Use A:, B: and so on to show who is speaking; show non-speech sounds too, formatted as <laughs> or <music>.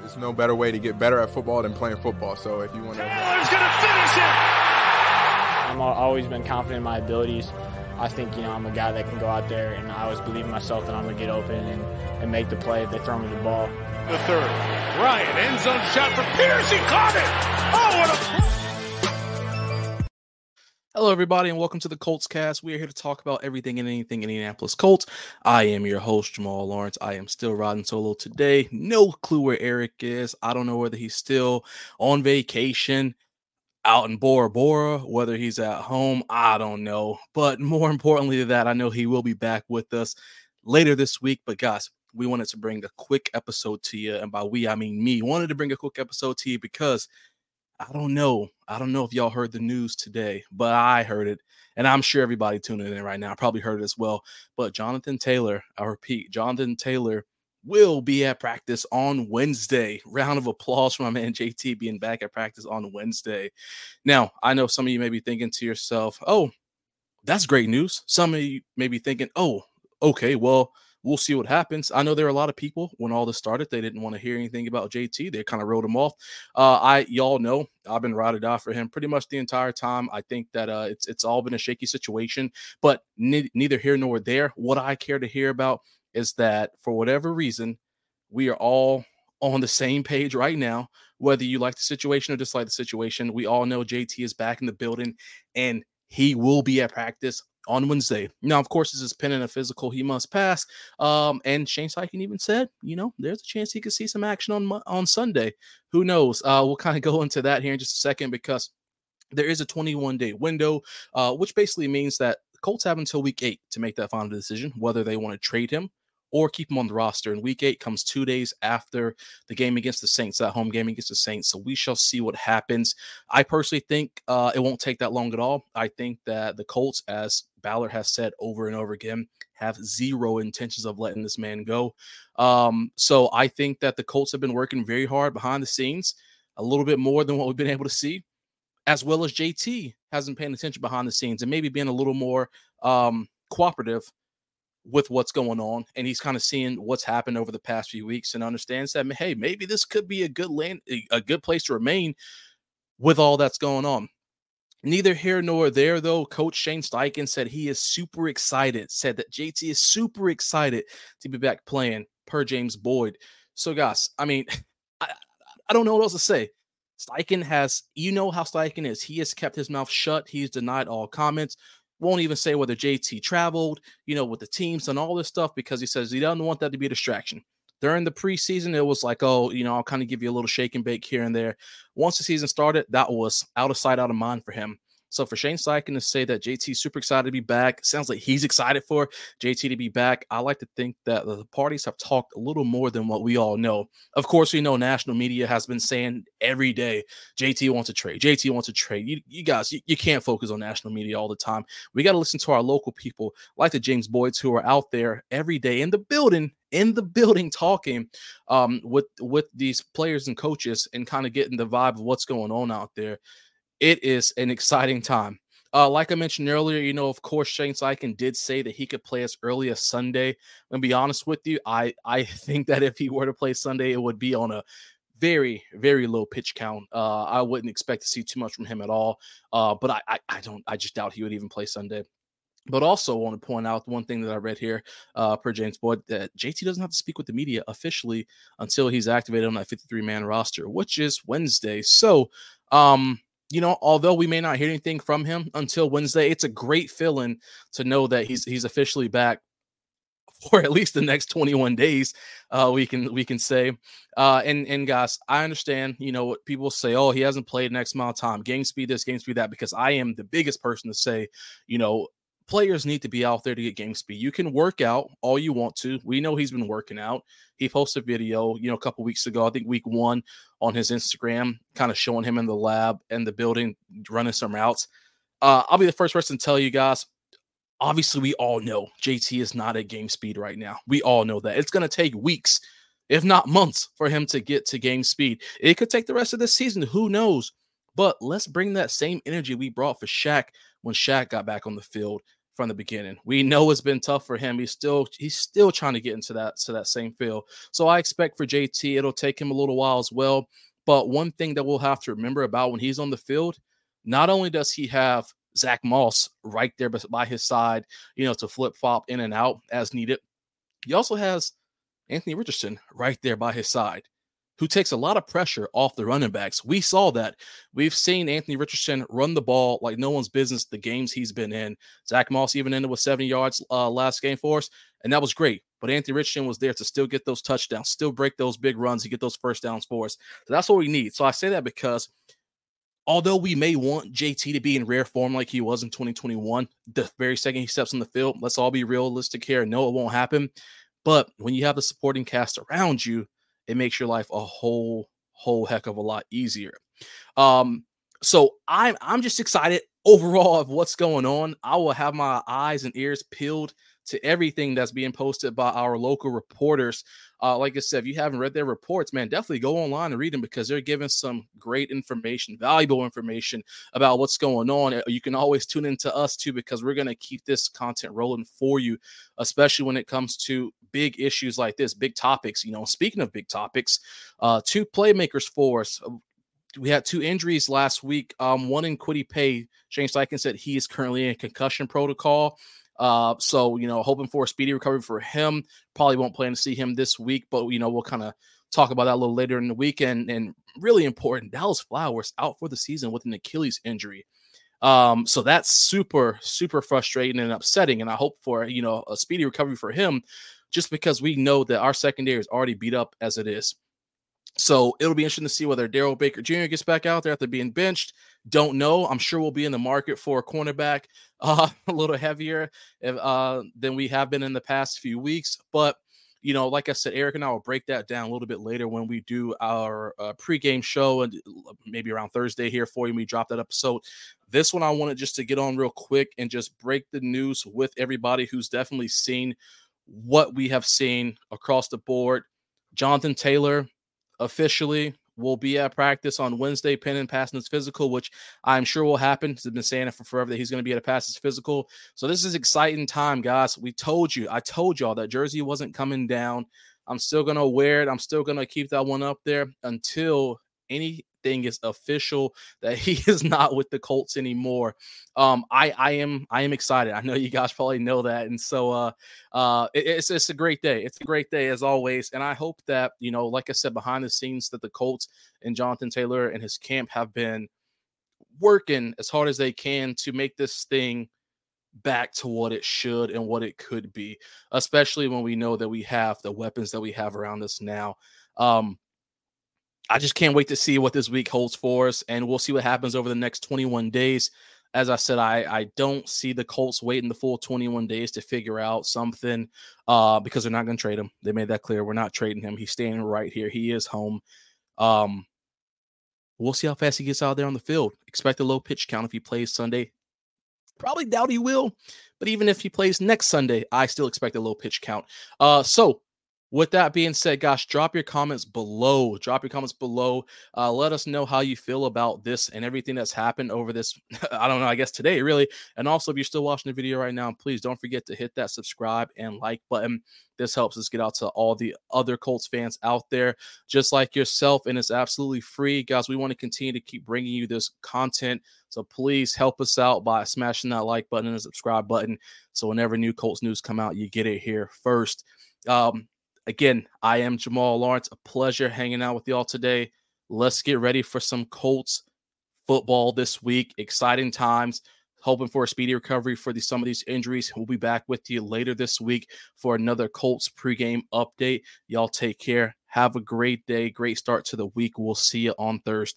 A: there's no better way to get better at football than playing football. So if you want to,
B: Taylor's going to finish it.
C: I've always been confident in my abilities. I think you know I'm a guy that can go out there, and I always believe in myself that I'm gonna get open and, and make the play if they throw me the ball.
B: The third, Ryan end zone shot for Pierce. He caught it. Oh, what a
D: Hello, everybody, and welcome to the Colts Cast. We are here to talk about everything and anything Indianapolis Colts. I am your host, Jamal Lawrence. I am still riding solo today. No clue where Eric is. I don't know whether he's still on vacation out in Bora Bora, whether he's at home. I don't know. But more importantly than that, I know he will be back with us later this week. But guys, we wanted to bring a quick episode to you. And by we, I mean me. Wanted to bring a quick episode to you because I don't know. I don't know if y'all heard the news today, but I heard it. And I'm sure everybody tuning in right now probably heard it as well. But Jonathan Taylor, I repeat, Jonathan Taylor will be at practice on Wednesday. Round of applause for my man JT being back at practice on Wednesday. Now, I know some of you may be thinking to yourself, oh, that's great news. Some of you may be thinking, oh, okay, well, we'll see what happens. I know there are a lot of people when all this started, they didn't want to hear anything about JT. They kind of wrote him off. Uh, I y'all know I've been rotted off for him pretty much the entire time. I think that uh, it's it's all been a shaky situation, but ne- neither here nor there. What I care to hear about is that for whatever reason, we are all on the same page right now. Whether you like the situation or dislike the situation, we all know JT is back in the building and he will be at practice on Wednesday. Now, of course, this is pending a physical he must pass. Um, and Shane Steichen even said, you know, there's a chance he could see some action on on Sunday. Who knows? Uh, we'll kind of go into that here in just a second because there is a 21 day window, uh, which basically means that Colts have until week eight to make that final decision whether they want to trade him or keep him on the roster. And week eight comes two days after the game against the Saints, that home game against the Saints. So we shall see what happens. I personally think uh, it won't take that long at all. I think that the Colts, as Ballard has said over and over again, have zero intentions of letting this man go. Um, so I think that the Colts have been working very hard behind the scenes, a little bit more than what we've been able to see. As well as JT hasn't paying attention behind the scenes and maybe being a little more um, cooperative with what's going on and he's kind of seeing what's happened over the past few weeks and understands that hey maybe this could be a good land a good place to remain with all that's going on. Neither here nor there though coach shane steichen said he is super excited said that jt is super excited to be back playing per james boyd. So guys i mean <laughs> i, I don't know what else to say. Steichen has you know how steichen is. He has kept his mouth shut. He's denied all comments won't even say whether JT traveled, you know, with the teams and all this stuff because he says he doesn't want that to be a distraction. During the preseason, it was like, oh, you know, I'll kind of give you a little shake and bake here and there. Once the season started, that was out of sight, out of mind for him. So for Shane Steichen to say that JT's super excited to be back, sounds like he's excited for JT to be back. I like to think that the parties have talked a little more than what we all know. Of course, we know national media has been saying every day, JT wants to trade. JT wants to trade. You, you guys, you, you can't focus on national media all the time. We got to listen to our local people like the James Boyds who are out there every day in the building in the building talking um, with with these players and coaches and kind of getting the vibe of what's going on out there it is an exciting time. Uh, like I mentioned earlier, you know, of course, Shane Steichen did say that he could play as early as Sunday. And be honest with you, I I <laughs> think that if he were to play Sunday, it would be on a very very low pitch count. Uh, I wouldn't expect to see too much from him at all. Uh, but I, I I don't I just doubt he would even play Sunday. But also want to point out one thing that I read here, uh, per James Boyd, that JT doesn't have to speak with the media officially until he's activated on that 53 man roster, which is Wednesday. So, um, you know, although we may not hear anything from him until Wednesday, it's a great feeling to know that he's he's officially back <laughs> for at least the next 21 days. Uh, we can we can say, uh, and and guys, I understand. You know what people say. Oh, he hasn't played next amount of time. Game speed this, game speed that. Because I am the biggest person to say, you know, players need to be out there to get game speed. You can work out all you want to. We know he's been working out. He posted a video, you know, a couple weeks ago, I think week one, on his Instagram, kind of showing him in the lab and the building running some routes. Uh, I'll be the first person to tell you guys. Obviously, we all know JT is not at game speed right now. We all know that it's going to take weeks, if not months, for him to get to game speed. It could take the rest of the season. Who knows? But let's bring that same energy we brought for Shaq when Shaq got back on the field from the beginning. We know it's been tough for him. He's still he's still trying to get into that to that same field. So I expect for JT it'll take him a little while as well. But one thing that we'll have to remember about when he's on the field, not only does he have Zach Moss right there by his side, you know, to flip flop in and out as needed. He also has Anthony Richardson right there by his side who takes a lot of pressure off the running backs. We saw that. We've seen Anthony Richardson run the ball like no one's business the games he's been in. Zach Moss even ended with 70 yards uh, last game for us, and that was great. But Anthony Richardson was there to still get those touchdowns, still break those big runs, to get those first downs for us. So that's what we need. So I say that because although we may want JT to be in rare form like he was in 2021, the very second he steps on the field, let's all be realistic here. No, it won't happen. But when you have the supporting cast around you, it makes your life a whole whole heck of a lot easier. Um, so I'm I'm just excited <laughs> overall of what's going on. I will have my eyes and ears peeled to everything that's being posted by our local reporters. Uh, like I said, if you haven't read their reports, man, definitely go online and read them because they're giving some great information, valuable information about what's going on. Uh, you can always tune in to us too because we're going to keep this content rolling for you, especially when it comes to big issues like this, big topics. You know, speaking of big topics, uh, two playmakers for us uh, we had two injuries last week. Um, one in Kwity Paye. Shane Steichen said he is currently in concussion protocol. Uh, so you know, hoping for a speedy recovery for him. Probably won't plan to see him this week, but you know, we'll kind of talk about that a little later in the weekend. And really important, Dallas Flowers out for the season with an Achilles injury. Um, so that's super, super frustrating and upsetting. And I hope for you know a speedy recovery for him, just because we know that our secondary is already beat up as it is. So it'll be interesting to see whether Darrell Baker Jr. gets back out there after being benched. Don't know. I'm sure we'll be in the market for a cornerback <laughs> uh, a little heavier uh, than we have been in the past few weeks. But you know, like I said, Eric and I will break that down a little bit later when we do our uh, pregame show and uh, maybe around Thursday here for you. We drop that episode. This one I wanted just to get on real quick and just break the news with everybody who's definitely seen what we have seen across the board. Jonathan Taylor officially will be at practice on Wednesday, pending passing his physical, which I'm sure will happen. He's been saying it for forever that he's going to be at a pass his physical. So this is exciting time, guys. We told you, I told y'all that jersey wasn't coming down. I'm still going to wear it. I'm still going to keep that one up there until any thing is official that he <laughs> is not with the Colts anymore. Um, I I am I am excited. I know you guys probably know that, and so uh, uh, it, it's it's a great day. It's a great day as always, and I hope that you know, like I said, behind the scenes, that the Colts and Jonathan Taylor and his camp have been working as hard as they can to make this thing back to what it should and what it could be, especially when we know that we have the weapons that we have around us now. Um, I just can't wait to see what this week holds for us, and we'll see what happens over the next 21 days. As I said, I, I don't see the Colts waiting the full 21 days to figure out something uh, because they're not going to trade him. They made that clear. We're not trading him. He's staying right here. He is home. Um, we'll see how fast he gets out there on the field. Expect a low pitch count if he plays Sunday. Probably doubt he will, but even if he plays next Sunday, I still expect a low pitch count. Uh, so with that being said, gosh, drop your comments below. Drop your comments below. Uh, let us know how you feel about this and everything that's happened over this. <laughs> I don't know, I guess today, really. And also, if you're still watching the video right now, please don't forget to hit that subscribe and like button. This helps us get out to all the other Colts fans out there, just like yourself. And it's absolutely free. Guys, we want to continue to keep bringing you this content. So please help us out by smashing that like button and subscribe button. So whenever new Colts news come out, you get it here first. Um, Again, I am Jamal Lawrence. A pleasure hanging out with y'all today. Let's get ready for some Colts football this week. Exciting times. Hoping for a speedy recovery for the, some of these injuries. We'll be back with you later this week for another Colts pregame update. Y'all take care. Have a great day. Great start to the week. We'll see you on Thursday.